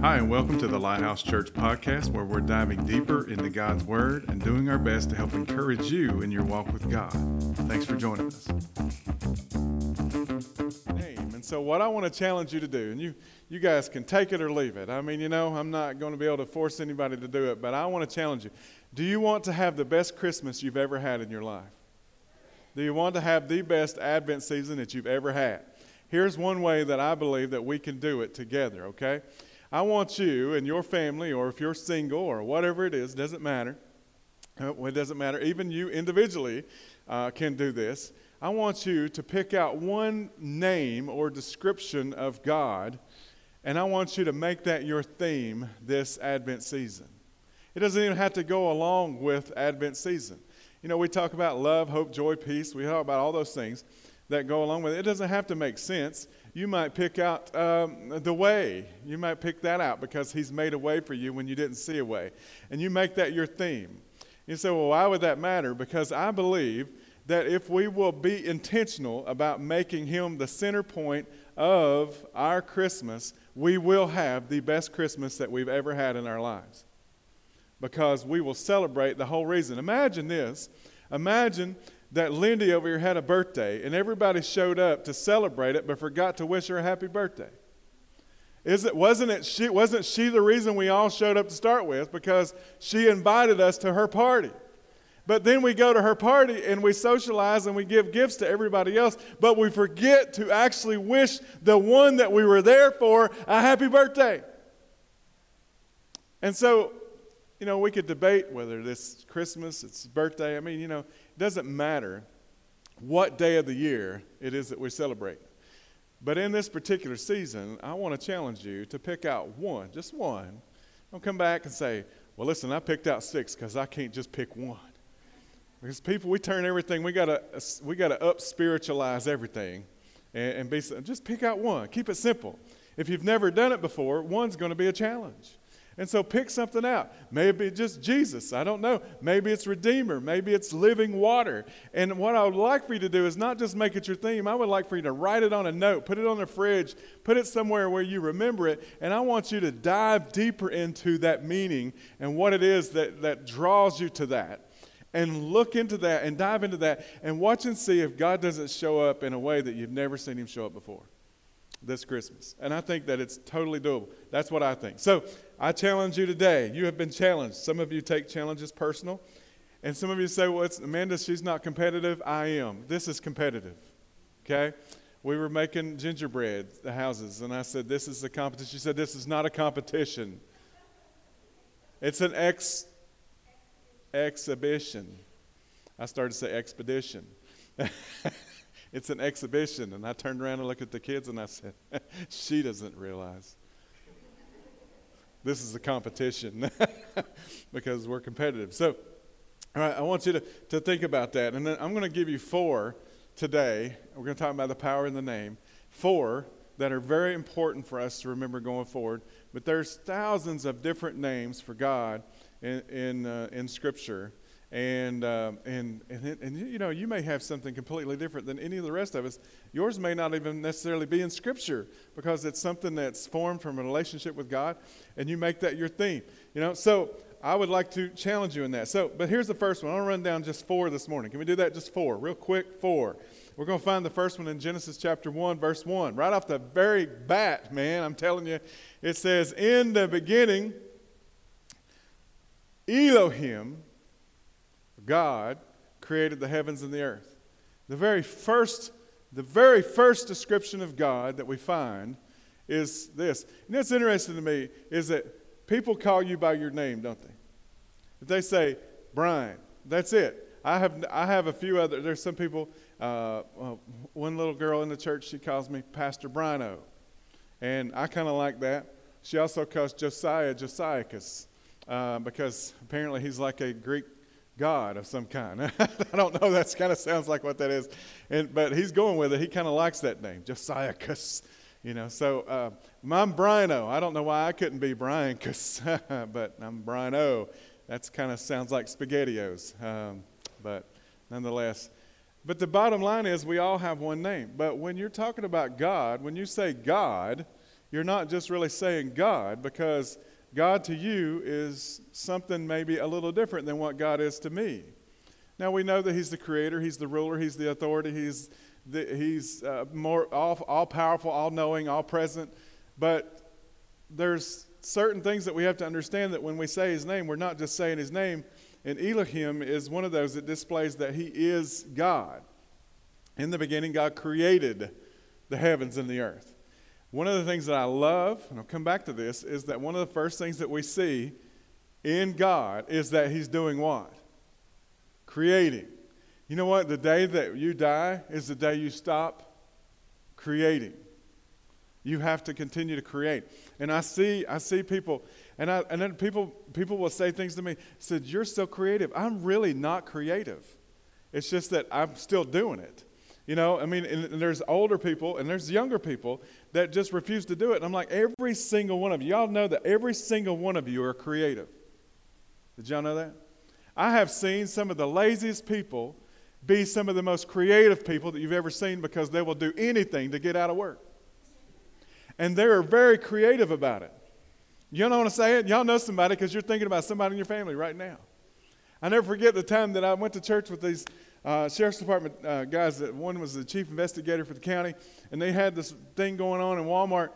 Hi, and welcome to the Lighthouse Church podcast, where we're diving deeper into God's Word and doing our best to help encourage you in your walk with God. Thanks for joining us. And so, what I want to challenge you to do, and you, you guys can take it or leave it. I mean, you know, I'm not going to be able to force anybody to do it, but I want to challenge you. Do you want to have the best Christmas you've ever had in your life? Do you want to have the best Advent season that you've ever had? Here's one way that I believe that we can do it together, okay? I want you and your family, or if you're single or whatever it is, doesn't matter. Uh, it doesn't matter. Even you individually uh, can do this. I want you to pick out one name or description of God, and I want you to make that your theme this Advent season. It doesn't even have to go along with Advent season. You know, we talk about love, hope, joy, peace. We talk about all those things that go along with it. It doesn't have to make sense you might pick out um, the way. You might pick that out because He's made a way for you when you didn't see a way. And you make that your theme. You say, well, why would that matter? Because I believe that if we will be intentional about making Him the center point of our Christmas, we will have the best Christmas that we've ever had in our lives. Because we will celebrate the whole reason. Imagine this. Imagine that Lindy over here had a birthday and everybody showed up to celebrate it but forgot to wish her a happy birthday. Is it, wasn't, it she, wasn't she the reason we all showed up to start with? Because she invited us to her party. But then we go to her party and we socialize and we give gifts to everybody else, but we forget to actually wish the one that we were there for a happy birthday. And so, you know, we could debate whether this Christmas, it's birthday. I mean, you know, doesn't matter what day of the year it is that we celebrate. But in this particular season, I want to challenge you to pick out one, just one. Don't come back and say, well, listen, I picked out six because I can't just pick one. Because people, we turn everything, we got to we gotta up spiritualize everything and, and be, just pick out one. Keep it simple. If you've never done it before, one's going to be a challenge. And so pick something out. Maybe it's just Jesus. I don't know. Maybe it's Redeemer. Maybe it's living water. And what I would like for you to do is not just make it your theme. I would like for you to write it on a note, put it on the fridge, put it somewhere where you remember it. And I want you to dive deeper into that meaning and what it is that, that draws you to that. And look into that and dive into that and watch and see if God doesn't show up in a way that you've never seen him show up before this Christmas. And I think that it's totally doable. That's what I think. So I challenge you today. You have been challenged. Some of you take challenges personal. And some of you say, well, it's Amanda, she's not competitive. I am. This is competitive. Okay? We were making gingerbread, the houses, and I said, This is a competition. She said, This is not a competition. It's an ex exhibition. I started to say expedition. It's an exhibition. And I turned around and looked at the kids and I said, She doesn't realize. This is a competition because we're competitive. So, all right, I want you to, to think about that. And then I'm going to give you four today. We're going to talk about the power in the name. Four that are very important for us to remember going forward. But there's thousands of different names for God in, in, uh, in Scripture. And, um, and, and, and, you know, you may have something completely different than any of the rest of us. Yours may not even necessarily be in Scripture because it's something that's formed from a relationship with God, and you make that your theme. You know, so I would like to challenge you in that. So, but here's the first one. I'll run down just four this morning. Can we do that? Just four, real quick, four. We're going to find the first one in Genesis chapter 1, verse 1. Right off the very bat, man, I'm telling you, it says, In the beginning, Elohim God created the heavens and the earth. The very first, the very first description of God that we find is this. And what's interesting to me is that people call you by your name, don't they? If they say Brian, that's it. I have, I have a few other, there's some people, uh, one little girl in the church, she calls me Pastor Brino. And I kind of like that. She also calls Josiah Josiahcus uh, because apparently he's like a Greek God of some kind. I don't know. That kind of sounds like what that is, and but he's going with it. He kind of likes that name, Josiahcus. You know, so uh, I'm Briano. I don't know why I couldn't be Brian, but I'm Briano. That's kind of sounds like SpaghettiOs, um, but nonetheless. But the bottom line is, we all have one name. But when you're talking about God, when you say God, you're not just really saying God because God to you is something maybe a little different than what God is to me. Now we know that He's the creator, He's the ruler, He's the authority, He's, the, he's uh, more all, all powerful, all knowing, all present. But there's certain things that we have to understand that when we say His name, we're not just saying His name. And Elohim is one of those that displays that He is God. In the beginning, God created the heavens and the earth. One of the things that I love, and I'll come back to this, is that one of the first things that we see in God is that He's doing what? Creating. You know what? The day that you die is the day you stop creating. You have to continue to create. And I see, I see people, and, I, and then people, people will say things to me, said, You're so creative. I'm really not creative. It's just that I'm still doing it. You know, I mean, and, there's older people and there's younger people that just refuse to do it. And I'm like, every single one of you, y'all know that every single one of you are creative. Did y'all know that? I have seen some of the laziest people be some of the most creative people that you've ever seen because they will do anything to get out of work. And they're very creative about it. You don't want to say it? Y'all know somebody because you're thinking about somebody in your family right now. I never forget the time that I went to church with these uh, sheriff's department uh, guys. That one was the chief investigator for the county, and they had this thing going on in Walmart.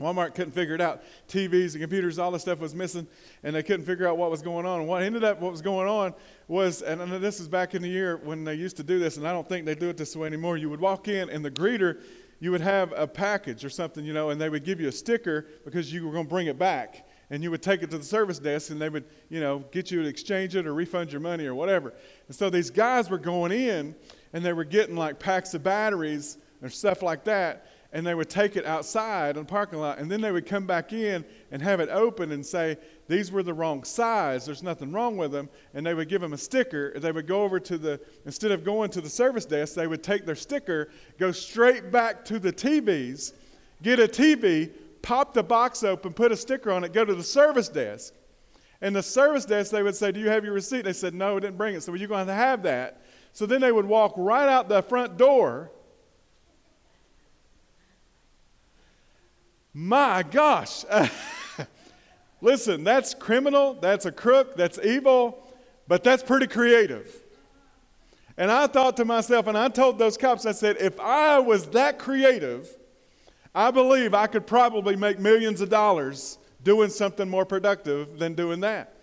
Walmart couldn't figure it out. TVs and computers, all the stuff was missing, and they couldn't figure out what was going on. And what ended up, what was going on was, and this is back in the year when they used to do this, and I don't think they do it this way anymore. You would walk in, and the greeter, you would have a package or something, you know, and they would give you a sticker because you were going to bring it back and you would take it to the service desk and they would, you know, get you to exchange it or refund your money or whatever. And so these guys were going in and they were getting like packs of batteries or stuff like that and they would take it outside in the parking lot and then they would come back in and have it open and say these were the wrong size there's nothing wrong with them and they would give them a sticker they would go over to the instead of going to the service desk they would take their sticker go straight back to the tvs get a tv pop the box open, put a sticker on it, go to the service desk. And the service desk, they would say, Do you have your receipt? They said, No, we didn't bring it. So well, you're going to have that. So then they would walk right out the front door. My gosh. Listen, that's criminal, that's a crook, that's evil, but that's pretty creative. And I thought to myself, and I told those cops, I said, if I was that creative, I believe I could probably make millions of dollars doing something more productive than doing that.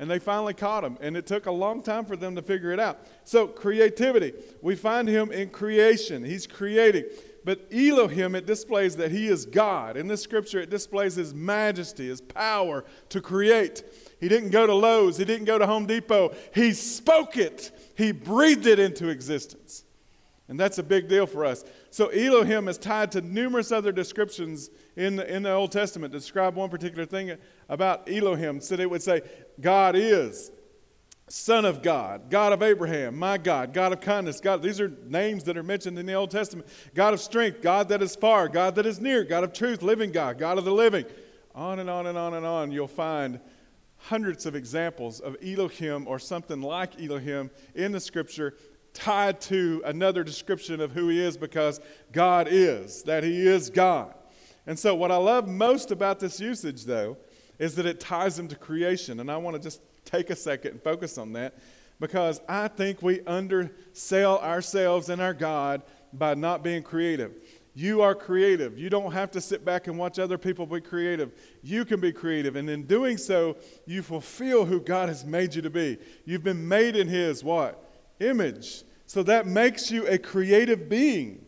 And they finally caught him, and it took a long time for them to figure it out. So, creativity. We find him in creation, he's creating. But Elohim, it displays that he is God. In this scripture, it displays his majesty, his power to create. He didn't go to Lowe's, he didn't go to Home Depot. He spoke it, he breathed it into existence. And that's a big deal for us. So Elohim is tied to numerous other descriptions in the, in the Old Testament to describe one particular thing about Elohim. So it would say, God is, Son of God, God of Abraham, my God, God of kindness, God. These are names that are mentioned in the Old Testament. God of strength, God that is far, God that is near, God of truth, living God, God of the living. On and on and on and on, you'll find hundreds of examples of Elohim or something like Elohim in the scripture tied to another description of who he is because God is, that he is God. And so, what I love most about this usage, though, is that it ties him to creation. And I want to just take a second and focus on that because I think we undersell ourselves and our God by not being creative. You are creative. You don't have to sit back and watch other people be creative. You can be creative. And in doing so, you fulfill who God has made you to be. You've been made in His what? Image. So that makes you a creative being.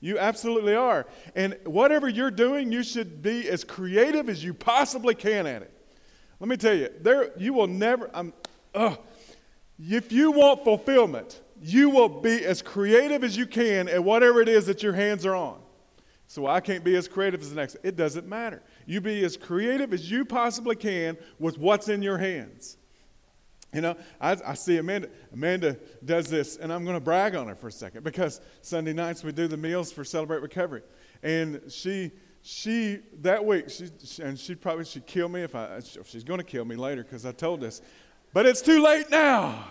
You absolutely are. And whatever you're doing, you should be as creative as you possibly can at it. Let me tell you, there you will never um, uh, if you want fulfillment, you will be as creative as you can at whatever it is that your hands are on. So I can't be as creative as the next. It doesn't matter. You be as creative as you possibly can with what's in your hands. You know, I, I, see Amanda. Amanda does this, and I'm going to brag on her for a second because Sunday nights we do the meals for Celebrate Recovery, and she, she that week, she, she and she probably should kill me if I, if she's going to kill me later because I told this, but it's too late now.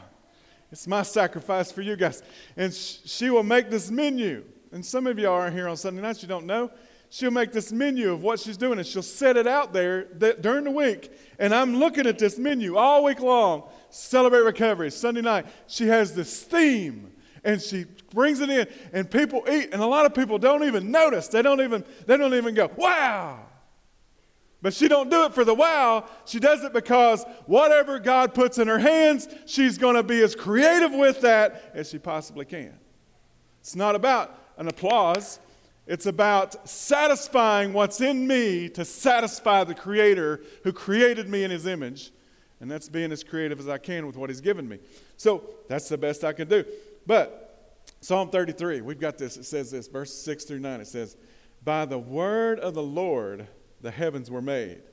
It's my sacrifice for you guys, and sh- she will make this menu. And some of you are here on Sunday nights, you don't know. She'll make this menu of what she's doing and she'll set it out there that during the week. And I'm looking at this menu all week long. Celebrate Recovery, Sunday night. She has this theme and she brings it in and people eat and a lot of people don't even notice. They don't even they don't even go, "Wow." But she don't do it for the wow. She does it because whatever God puts in her hands, she's going to be as creative with that as she possibly can. It's not about an applause. It's about satisfying what's in me to satisfy the Creator who created me in His image. And that's being as creative as I can with what He's given me. So that's the best I can do. But Psalm 33, we've got this. It says this, verse 6 through 9. It says, By the word of the Lord the heavens were made,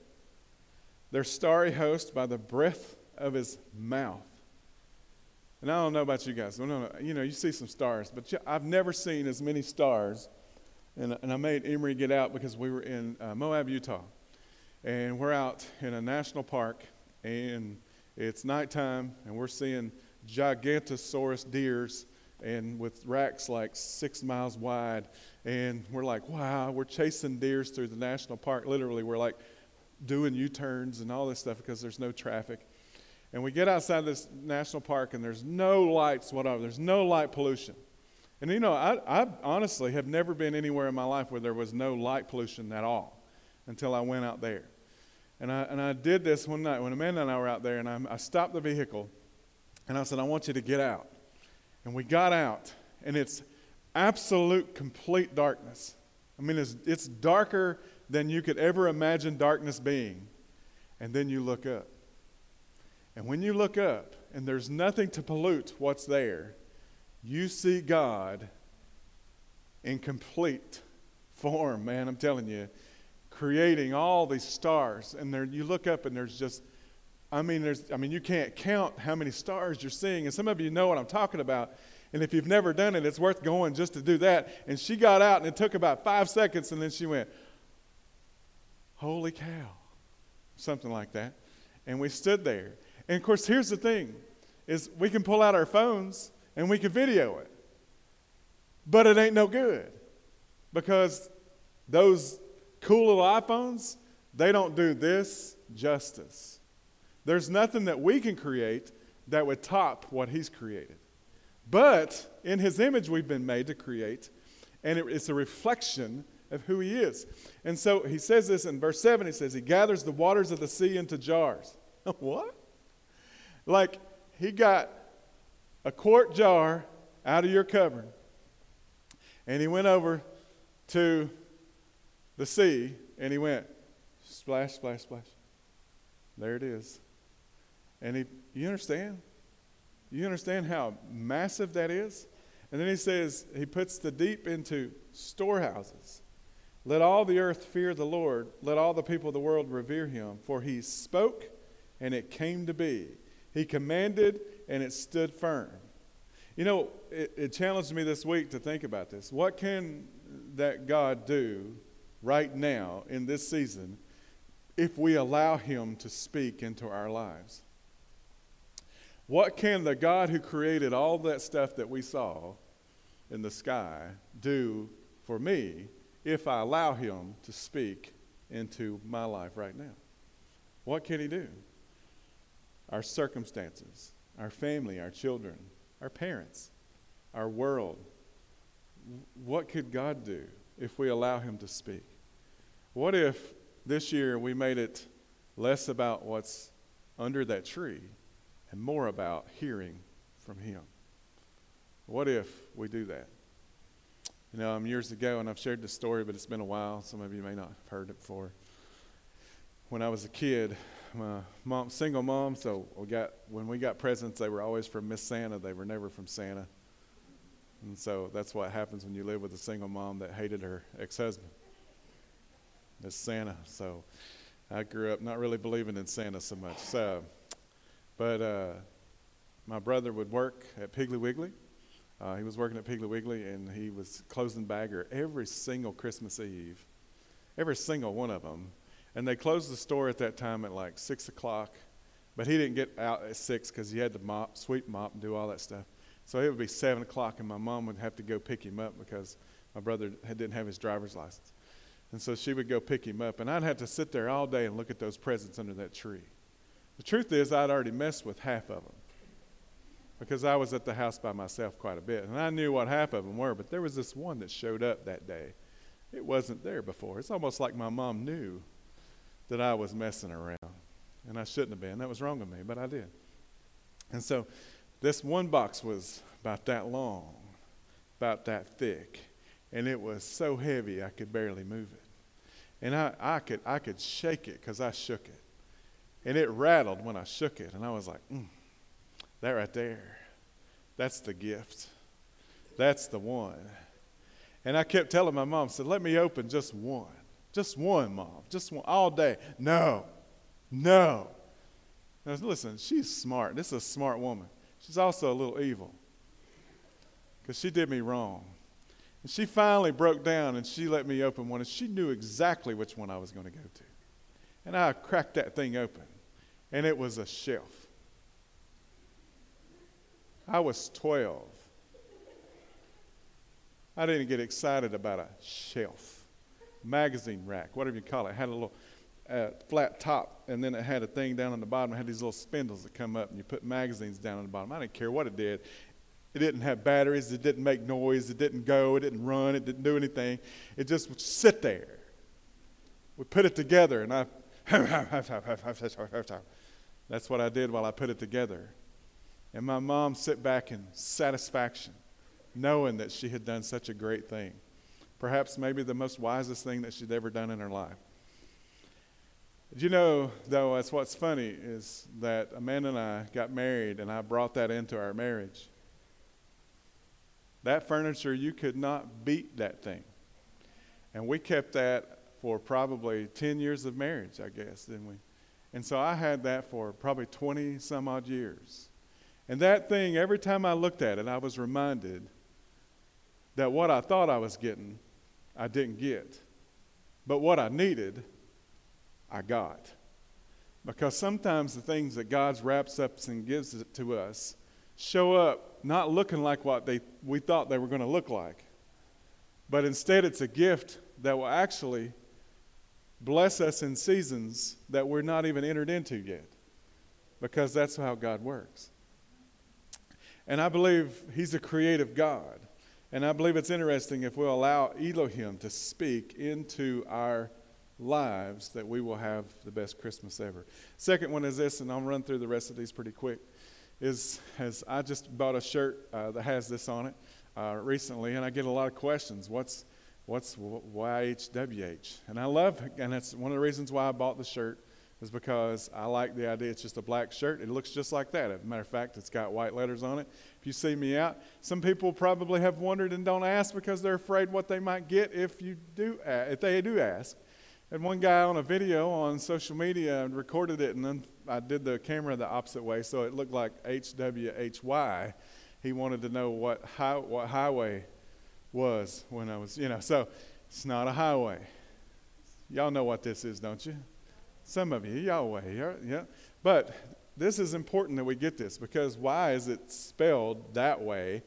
their starry host by the breath of His mouth. And I don't know about you guys. No, no, no. You know, you see some stars, but I've never seen as many stars. And, and I made Emery get out because we were in uh, Moab, Utah. And we're out in a national park, and it's nighttime, and we're seeing gigantosaurus deers and with racks like six miles wide. And we're like, wow, we're chasing deers through the national park. Literally, we're like doing U turns and all this stuff because there's no traffic. And we get outside this national park, and there's no lights whatever. There's no light pollution. And you know, I, I honestly have never been anywhere in my life where there was no light pollution at all until I went out there. And I, and I did this one night when Amanda and I were out there, and I, I stopped the vehicle, and I said, I want you to get out. And we got out, and it's absolute, complete darkness. I mean, it's, it's darker than you could ever imagine darkness being. And then you look up. And when you look up and there's nothing to pollute what's there, you see God in complete form, man. I'm telling you, creating all these stars. And there, you look up and there's just, I mean, there's, I mean, you can't count how many stars you're seeing. And some of you know what I'm talking about. And if you've never done it, it's worth going just to do that. And she got out, and it took about five seconds, and then she went, Holy cow. Something like that. And we stood there. And of course, here's the thing is we can pull out our phones and we can video it. But it ain't no good. Because those cool little iPhones, they don't do this justice. There's nothing that we can create that would top what he's created. But in his image, we've been made to create, and it's a reflection of who he is. And so he says this in verse 7 he says, He gathers the waters of the sea into jars. what? Like he got a quart jar out of your cupboard and he went over to the sea and he went splash, splash, splash. There it is. And he, you understand? You understand how massive that is? And then he says, he puts the deep into storehouses. Let all the earth fear the Lord. Let all the people of the world revere him. For he spoke, and it came to be. He commanded, and it stood firm. You know, it, it challenged me this week to think about this. What can that God do right now in this season if we allow him to speak into our lives? What can the God who created all that stuff that we saw in the sky do for me if I allow Him to speak into my life right now? What can He do? Our circumstances, our family, our children, our parents, our world. What could God do if we allow Him to speak? What if this year we made it less about what's under that tree and more about hearing from Him. What if we do that? You know, um, years ago, and I've shared this story, but it's been a while. Some of you may not have heard it before. When I was a kid, my mom, single mom, so we got when we got presents, they were always from Miss Santa. They were never from Santa. And so that's what happens when you live with a single mom that hated her ex-husband. Miss Santa. So I grew up not really believing in Santa so much. So but uh, my brother would work at Piggly Wiggly. Uh, he was working at Piggly Wiggly, and he was closing bagger every single Christmas Eve, every single one of them. And they closed the store at that time at like six o'clock, but he didn't get out at six because he had to mop, sweep mop, and do all that stuff. So it would be seven o'clock, and my mom would have to go pick him up because my brother didn't have his driver's license. And so she would go pick him up, and I'd have to sit there all day and look at those presents under that tree. The truth is, I'd already messed with half of them because I was at the house by myself quite a bit, and I knew what half of them were, but there was this one that showed up that day. It wasn't there before. It's almost like my mom knew that I was messing around, and I shouldn't have been. That was wrong of me, but I did. And so this one box was about that long, about that thick, and it was so heavy I could barely move it. And I, I, could, I could shake it because I shook it. And it rattled when I shook it, and I was like, mm that right there, that's the gift. That's the one. And I kept telling my mom, said, let me open just one. Just one, mom. Just one all day. No. No. Now, listen, she's smart. This is a smart woman. She's also a little evil because she did me wrong. And she finally broke down and she let me open one, and she knew exactly which one I was going to go to. And I cracked that thing open, and it was a shelf. I was 12. I didn't get excited about a shelf, magazine rack, whatever you call it. it had a little uh, flat top, and then it had a thing down on the bottom. It had these little spindles that come up, and you put magazines down on the bottom. I didn't care what it did. It didn't have batteries. It didn't make noise. It didn't go. It didn't run. It didn't do anything. It just would sit there. We put it together, and I. That's what I did while I put it together. And my mom sit back in satisfaction, knowing that she had done such a great thing. Perhaps maybe the most wisest thing that she'd ever done in her life. Did you know, though, that's what's funny is that Amanda and I got married, and I brought that into our marriage. That furniture, you could not beat that thing. And we kept that for probably 10 years of marriage, I guess, didn't we? And so I had that for probably 20 some odd years. And that thing, every time I looked at it, I was reminded that what I thought I was getting, I didn't get. But what I needed, I got. Because sometimes the things that God wraps up and gives it to us show up not looking like what they, we thought they were going to look like. But instead, it's a gift that will actually bless us in seasons that we're not even entered into yet. Because that's how God works. And I believe He's a creative God. And I believe it's interesting if we'll allow Elohim to speak into our lives that we will have the best Christmas ever. Second one is this, and I'll run through the rest of these pretty quick. Is as I just bought a shirt uh, that has this on it uh, recently, and I get a lot of questions. What's what's YHWH? And I love, and that's one of the reasons why I bought the shirt is because I like the idea it's just a black shirt. It looks just like that. As a matter of fact, it's got white letters on it. If you see me out, some people probably have wondered and don't ask because they're afraid what they might get if you do uh, if they do ask. And one guy on a video on social media recorded it, and then I did the camera the opposite way, so it looked like HWHY. He wanted to know what high, what highway was when I was, you know. So it's not a highway. Y'all know what this is, don't you? Some of you, Yahweh, yeah. But this is important that we get this because why is it spelled that way?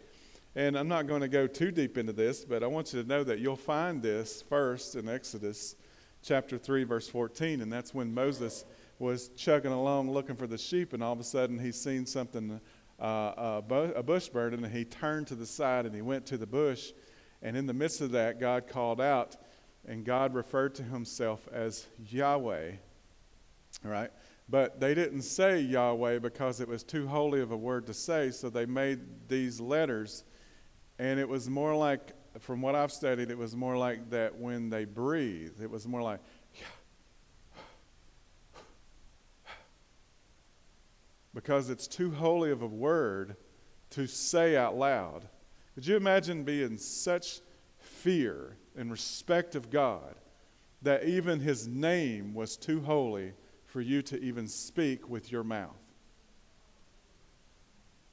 And I'm not going to go too deep into this, but I want you to know that you'll find this first in Exodus chapter 3, verse 14. And that's when Moses was chugging along looking for the sheep, and all of a sudden he's seen something, uh, a bush burning, and he turned to the side and he went to the bush. And in the midst of that, God called out, and God referred to himself as Yahweh, right? But they didn't say Yahweh because it was too holy of a word to say, so they made these letters. And it was more like, from what I've studied, it was more like that when they breathe. It was more like, because it's too holy of a word to say out loud. Could you imagine being such fear and respect of God that even his name was too holy for you to even speak with your mouth.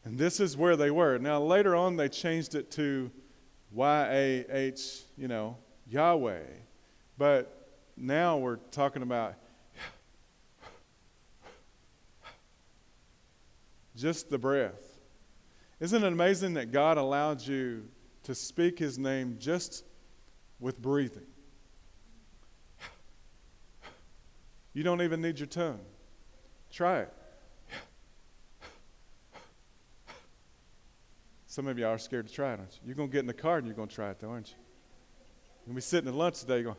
And this is where they were. Now, later on, they changed it to Y A H, you know, Yahweh. But now we're talking about just the breath. Isn't it amazing that God allowed you to speak his name just with breathing? You don't even need your tongue. Try it. Some of you are scared to try it, aren't you? You're going to get in the car and you're going to try it, though, aren't you? You're going to be sitting at lunch today going,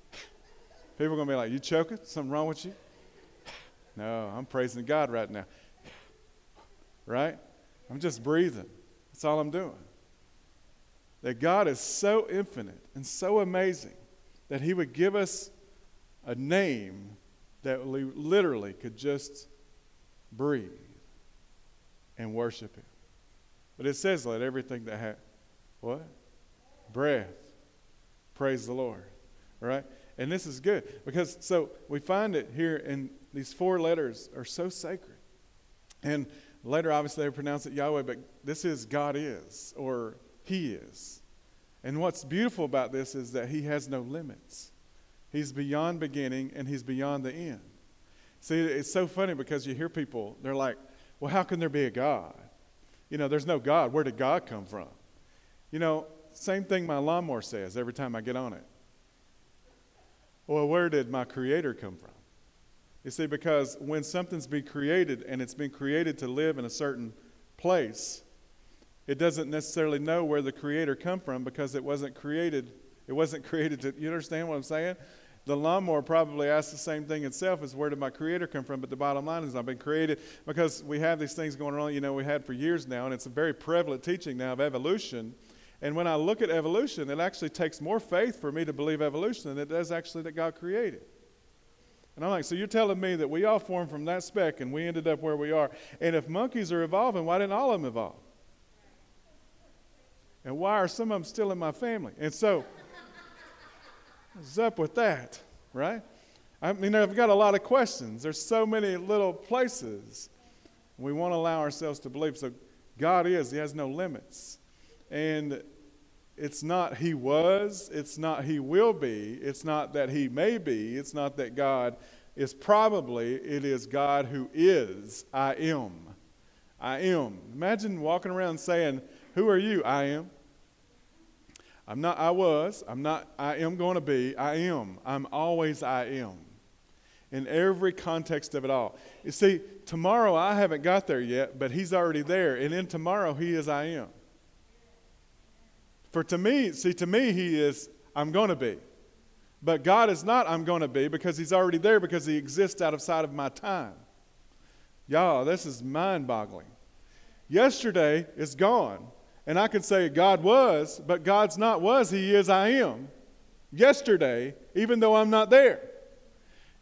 people are going to be like, You choking? Something wrong with you? No, I'm praising God right now. Right? I'm just breathing. That's all I'm doing. That God is so infinite and so amazing that He would give us a name that we literally could just breathe and worship Him. But it says, let everything that has, what? Breath. Praise the Lord. Right? And this is good because so we find it here in these four letters are so sacred. And later, obviously, they pronounce it Yahweh, but this is God is or He is. And what's beautiful about this is that He has no limits. He's beyond beginning and He's beyond the end. See, it's so funny because you hear people, they're like, well, how can there be a God? You know, there's no God. Where did God come from? You know, same thing my lawnmower says every time I get on it. Well, where did my creator come from? You see, because when something's been created and it's been created to live in a certain place, it doesn't necessarily know where the creator come from because it wasn't created. It wasn't created to, you understand what I'm saying? The lawnmower probably asks the same thing itself as where did my creator come from? But the bottom line is I've been created because we have these things going on, you know, we had for years now, and it's a very prevalent teaching now of evolution. And when I look at evolution, it actually takes more faith for me to believe evolution than it does actually that God created. And I'm like, so you're telling me that we all formed from that speck and we ended up where we are. And if monkeys are evolving, why didn't all of them evolve? And why are some of them still in my family? And so, What's up with that, right? I mean, I've got a lot of questions. There's so many little places we want to allow ourselves to believe. So God is, He has no limits. And it's not He was, it's not He will be, it's not that He may be, it's not that God is probably, it is God who is. I am. I am. Imagine walking around saying, Who are you? I am. I'm not, I was, I'm not, I am going to be, I am. I'm always I am. In every context of it all. You see, tomorrow I haven't got there yet, but He's already there. And in tomorrow, He is I am. For to me, see, to me, He is I'm going to be. But God is not I'm going to be because He's already there because He exists outside of my time. Y'all, this is mind boggling. Yesterday is gone. And I could say God was, but God's not was, He is, I am. Yesterday, even though I'm not there.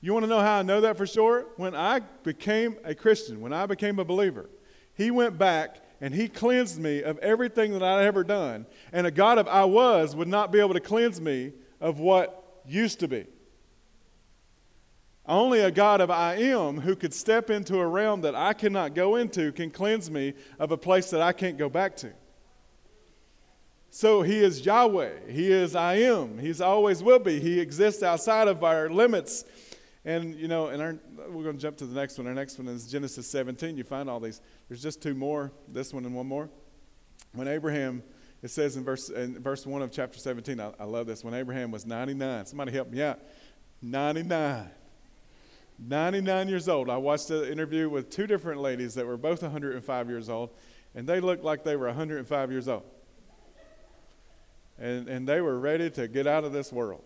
You want to know how I know that for sure? When I became a Christian, when I became a believer, He went back and He cleansed me of everything that I'd ever done. And a God of I was would not be able to cleanse me of what used to be. Only a God of I am who could step into a realm that I cannot go into can cleanse me of a place that I can't go back to. So he is Yahweh. He is I am. He's always will be. He exists outside of our limits. And, you know, and our, we're going to jump to the next one. Our next one is Genesis 17. You find all these. There's just two more, this one and one more. When Abraham, it says in verse, in verse 1 of chapter 17, I, I love this. When Abraham was 99, somebody help me out. 99. 99 years old. I watched an interview with two different ladies that were both 105 years old, and they looked like they were 105 years old and, and they were ready to get out of this world.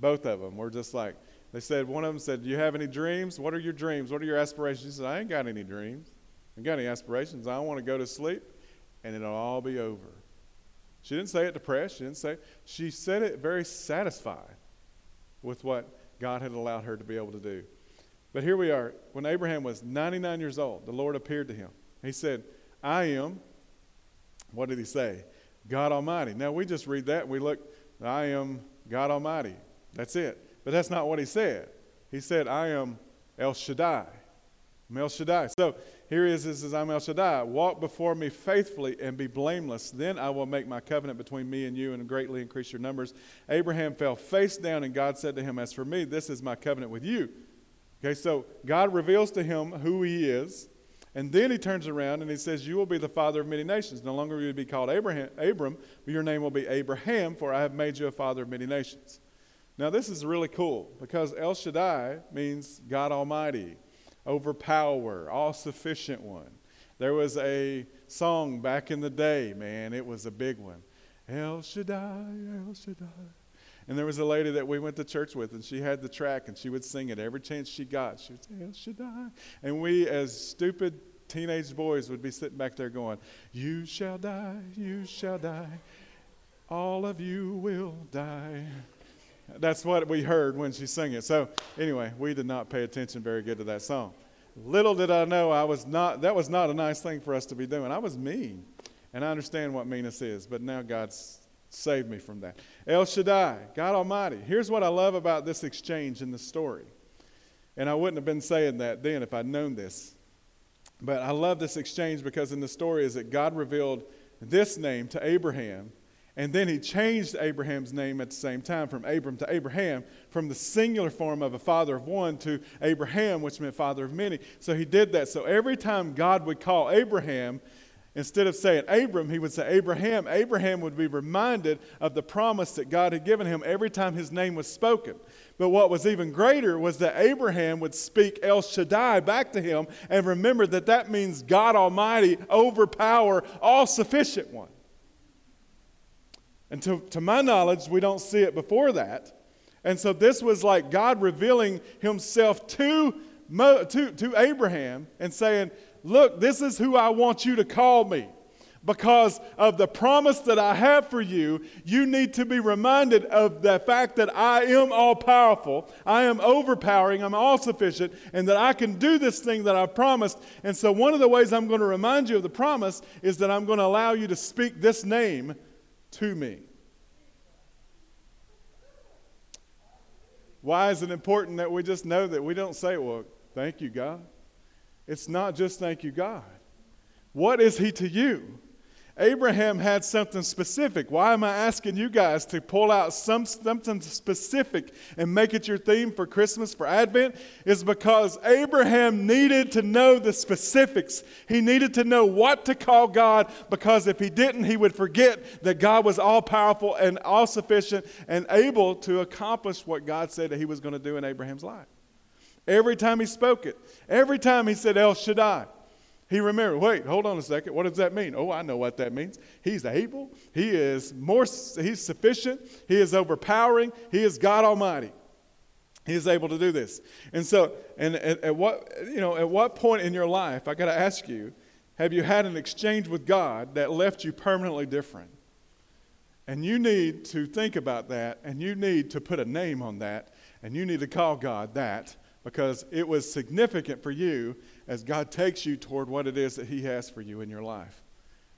Both of them were just like, they said, one of them said, Do you have any dreams? What are your dreams? What are your aspirations? She said, I ain't got any dreams. I ain't got any aspirations. I want to go to sleep and it'll all be over. She didn't say it depressed. She didn't say, she said it very satisfied with what God had allowed her to be able to do. But here we are. When Abraham was 99 years old, the Lord appeared to him. He said, I am, what did he say? God Almighty. Now we just read that and we look, I am God Almighty. That's it. But that's not what he said. He said, I am El Shaddai. I'm El Shaddai. So here he is, this is I'm El Shaddai. Walk before me faithfully and be blameless. Then I will make my covenant between me and you and greatly increase your numbers. Abraham fell face down, and God said to him, As for me, this is my covenant with you. Okay, so God reveals to him who he is. And then he turns around and he says, You will be the father of many nations. No longer will you be called Abraham, Abram, but your name will be Abraham, for I have made you a father of many nations. Now, this is really cool because El Shaddai means God Almighty, overpower, all sufficient one. There was a song back in the day, man, it was a big one. El Shaddai, El Shaddai. And there was a lady that we went to church with, and she had the track, and she would sing it every chance she got. She would say, El Shaddai. And we, as stupid teenage boys, would be sitting back there going, You shall die, you shall die, all of you will die. That's what we heard when she sang it. So, anyway, we did not pay attention very good to that song. Little did I know I was not, that was not a nice thing for us to be doing. I was mean. And I understand what meanness is, but now God's saved me from that. El Shaddai, God Almighty. Here's what I love about this exchange in the story. And I wouldn't have been saying that then if I'd known this. But I love this exchange because in the story is that God revealed this name to Abraham and then he changed Abraham's name at the same time from Abram to Abraham, from the singular form of a father of one to Abraham, which meant father of many. So he did that. So every time God would call Abraham, instead of saying Abram, he would say Abraham. Abraham would be reminded of the promise that God had given him every time his name was spoken. But what was even greater was that Abraham would speak El Shaddai back to him and remember that that means God Almighty, overpower, all sufficient one. And to, to my knowledge, we don't see it before that. And so this was like God revealing himself to, to, to Abraham and saying, Look, this is who I want you to call me. Because of the promise that I have for you, you need to be reminded of the fact that I am all powerful, I am overpowering, I'm all sufficient, and that I can do this thing that I promised. And so, one of the ways I'm going to remind you of the promise is that I'm going to allow you to speak this name to me. Why is it important that we just know that we don't say, well, thank you, God? It's not just thank you, God. What is He to you? Abraham had something specific. Why am I asking you guys to pull out some, something specific and make it your theme for Christmas, for Advent? Is because Abraham needed to know the specifics. He needed to know what to call God because if he didn't, he would forget that God was all powerful and all sufficient and able to accomplish what God said that he was going to do in Abraham's life. Every time he spoke it, every time he said El Shaddai, he remembered, wait, hold on a second. What does that mean? Oh, I know what that means. He's able. He is more, he's sufficient. He is overpowering. He is God Almighty. He is able to do this. And so, and at, at what, you know, at what point in your life, I got to ask you, have you had an exchange with God that left you permanently different? And you need to think about that, and you need to put a name on that, and you need to call God that because it was significant for you as God takes you toward what it is that He has for you in your life.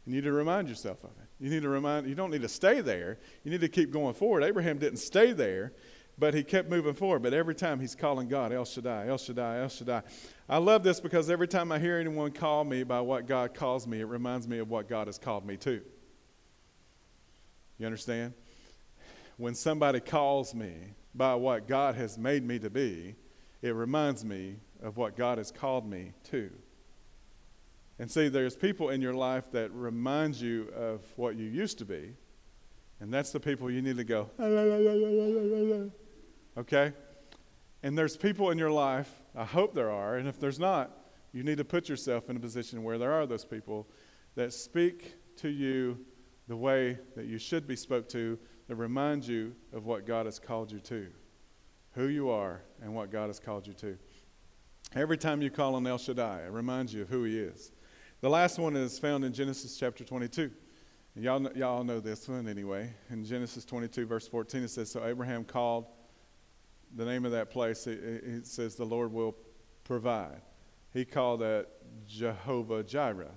You need to remind yourself of it. You need to remind, you don't need to stay there. You need to keep going forward. Abraham didn't stay there, but he kept moving forward. But every time he's calling God, El Shaddai, El Shaddai, El Shaddai. I love this because every time I hear anyone call me by what God calls me, it reminds me of what God has called me to. You understand? When somebody calls me by what God has made me to be, it reminds me of what God has called me to. And see, there's people in your life that remind you of what you used to be, and that's the people you need to go, okay? And there's people in your life, I hope there are, and if there's not, you need to put yourself in a position where there are those people that speak to you the way that you should be spoke to, that remind you of what God has called you to who you are and what God has called you to. Every time you call on El Shaddai, it reminds you of who He is. The last one is found in Genesis chapter 22. y'all, y'all know this one anyway. In Genesis 22, verse 14, it says, So Abraham called the name of that place, it, it says, The Lord will provide. He called that Jehovah Jireh.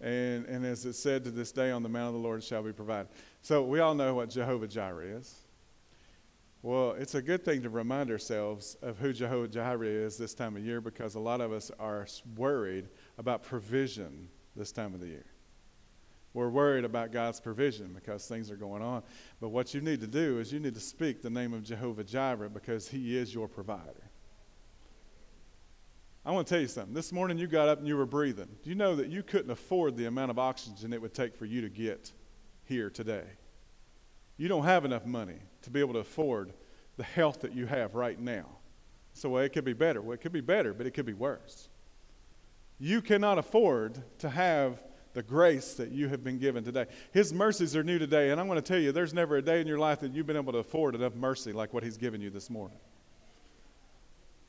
And, and as it said to this day, on the mount of the Lord shall be provided. So we all know what Jehovah Jireh is. Well, it's a good thing to remind ourselves of who Jehovah Jireh is this time of year because a lot of us are worried about provision this time of the year. We're worried about God's provision because things are going on. But what you need to do is you need to speak the name of Jehovah Jireh because He is your provider. I want to tell you something. This morning you got up and you were breathing. Do you know that you couldn't afford the amount of oxygen it would take for you to get here today? You don't have enough money to be able to afford the health that you have right now. So, well, it could be better. Well, it could be better, but it could be worse. You cannot afford to have the grace that you have been given today. His mercies are new today, and I'm going to tell you, there's never a day in your life that you've been able to afford enough mercy like what He's given you this morning.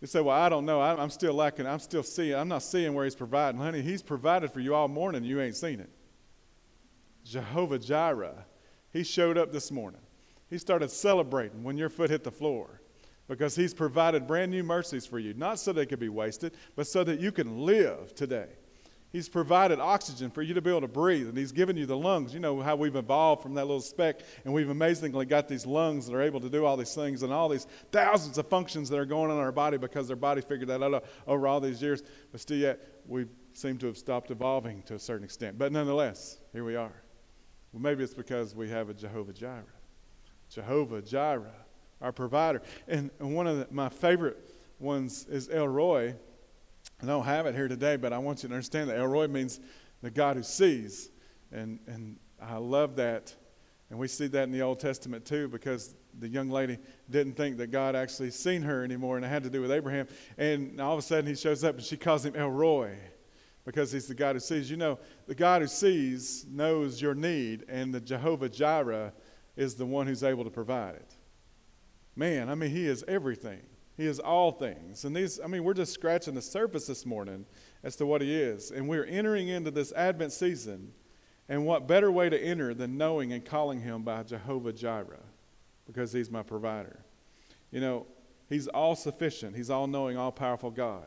You say, Well, I don't know. I'm still lacking. I'm still seeing. I'm not seeing where He's providing. Honey, He's provided for you all morning. You ain't seen it. Jehovah Jireh. He showed up this morning. He started celebrating when your foot hit the floor because He's provided brand new mercies for you, not so they could be wasted, but so that you can live today. He's provided oxygen for you to be able to breathe, and He's given you the lungs. You know how we've evolved from that little speck, and we've amazingly got these lungs that are able to do all these things and all these thousands of functions that are going on in our body because their body figured that out over all these years. But still, yet, we seem to have stopped evolving to a certain extent. But nonetheless, here we are. Well, maybe it's because we have a Jehovah Jireh. Jehovah Jireh, our provider. And, and one of the, my favorite ones is El Roi I don't have it here today, but I want you to understand that El Roi means the God who sees. And, and I love that. And we see that in the Old Testament too, because the young lady didn't think that God actually seen her anymore, and it had to do with Abraham. And all of a sudden he shows up and she calls him El Roi because he's the God who sees. You know, the God who sees knows your need, and the Jehovah Jireh is the one who's able to provide it. Man, I mean, he is everything. He is all things. And these, I mean, we're just scratching the surface this morning as to what He is. And we're entering into this Advent season. And what better way to enter than knowing and calling Him by Jehovah Jireh? Because He's my provider. You know, He's all sufficient, He's all knowing, all powerful God.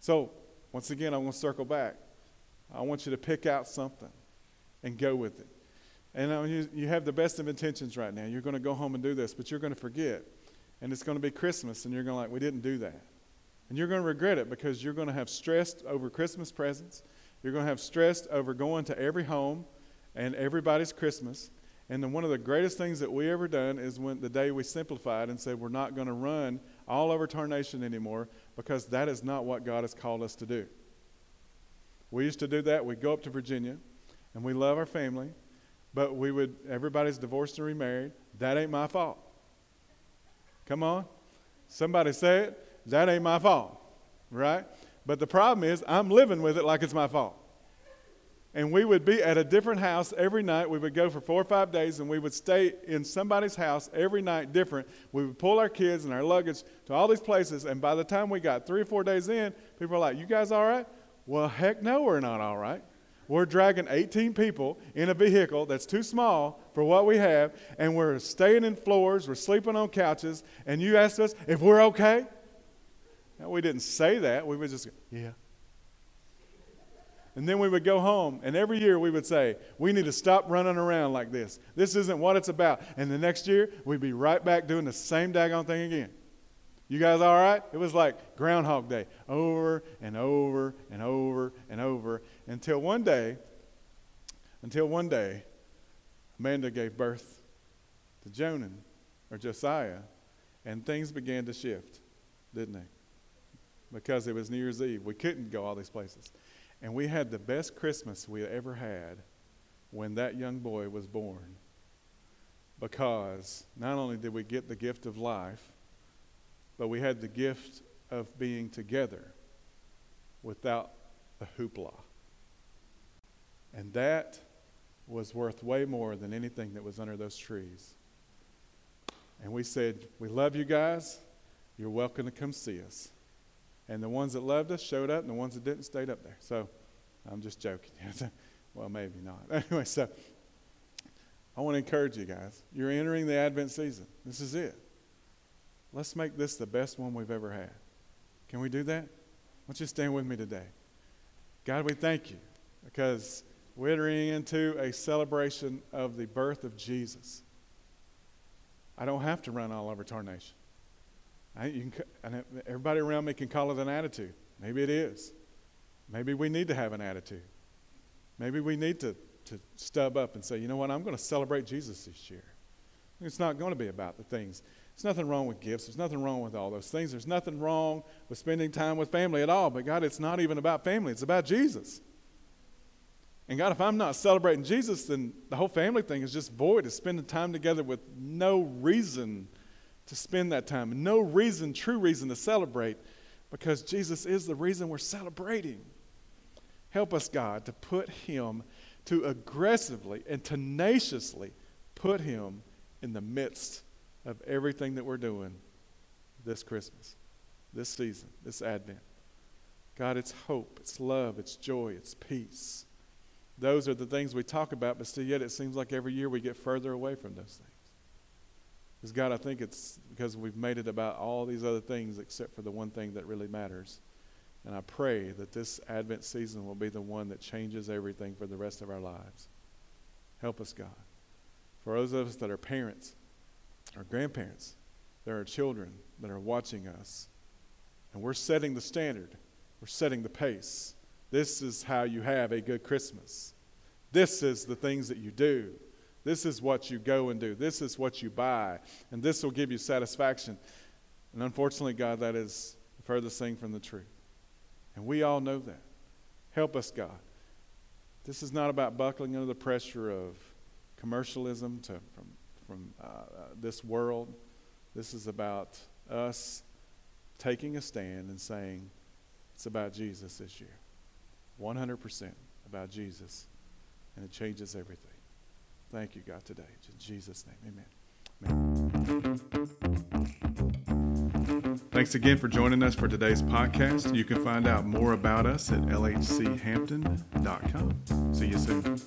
So, once again, I want to circle back. I want you to pick out something and go with it. And uh, you, you have the best of intentions right now. You're going to go home and do this, but you're going to forget and it's going to be Christmas, and you're going to like, we didn't do that. And you're going to regret it because you're going to have stressed over Christmas presents. You're going to have stressed over going to every home and everybody's Christmas. And then one of the greatest things that we ever done is when the day we simplified and said we're not going to run all over Tarnation anymore because that is not what God has called us to do. We used to do that. We'd go up to Virginia and we love our family, but we would everybody's divorced and remarried. That ain't my fault. Come on. Somebody say it. That ain't my fault, right? But the problem is, I'm living with it like it's my fault. And we would be at a different house every night. We would go for four or five days and we would stay in somebody's house every night different. We would pull our kids and our luggage to all these places. And by the time we got three or four days in, people were like, You guys all right? Well, heck no, we're not all right. We're dragging 18 people in a vehicle that's too small for what we have, and we're staying in floors, we're sleeping on couches, and you asked us if we're okay? Now, we didn't say that. We would just yeah. And then we would go home, and every year we would say, We need to stop running around like this. This isn't what it's about. And the next year, we'd be right back doing the same daggone thing again. You guys all right? It was like Groundhog Day, over and over and over and over until one day, until one day, Amanda gave birth to Jonan or Josiah, and things began to shift, didn't they? Because it was New Year's Eve. We couldn't go all these places. And we had the best Christmas we ever had when that young boy was born. Because not only did we get the gift of life, but we had the gift of being together without the hoopla. And that was worth way more than anything that was under those trees. And we said, We love you guys. You're welcome to come see us. And the ones that loved us showed up, and the ones that didn't stayed up there. So I'm just joking. well, maybe not. Anyway, so I want to encourage you guys. You're entering the Advent season. This is it. Let's make this the best one we've ever had. Can we do that? Why don't you stand with me today? God, we thank you because we're entering into a celebration of the birth of Jesus. I don't have to run all over Tarnation. I, can, everybody around me can call it an attitude. Maybe it is. Maybe we need to have an attitude. Maybe we need to, to stub up and say, you know what, I'm going to celebrate Jesus this year. It's not going to be about the things there's nothing wrong with gifts. There's nothing wrong with all those things. There's nothing wrong with spending time with family at all. But God, it's not even about family, it's about Jesus. And God, if I'm not celebrating Jesus, then the whole family thing is just void. It's spending time together with no reason to spend that time. No reason, true reason to celebrate because Jesus is the reason we're celebrating. Help us, God, to put Him, to aggressively and tenaciously put Him in the midst of everything that we're doing this Christmas, this season, this Advent. God, it's hope, it's love, it's joy, it's peace. Those are the things we talk about, but still, yet it seems like every year we get further away from those things. Because, God, I think it's because we've made it about all these other things except for the one thing that really matters. And I pray that this Advent season will be the one that changes everything for the rest of our lives. Help us, God. For those of us that are parents or grandparents, there are children that are watching us, and we're setting the standard, we're setting the pace. This is how you have a good Christmas. This is the things that you do. This is what you go and do. This is what you buy. And this will give you satisfaction. And unfortunately, God, that is the furthest thing from the truth. And we all know that. Help us, God. This is not about buckling under the pressure of commercialism to, from, from uh, uh, this world. This is about us taking a stand and saying, it's about Jesus this year. 100% about Jesus. And it changes everything. Thank you, God, today. In Jesus' name, amen. amen. Thanks again for joining us for today's podcast. You can find out more about us at lhchampton.com. See you soon.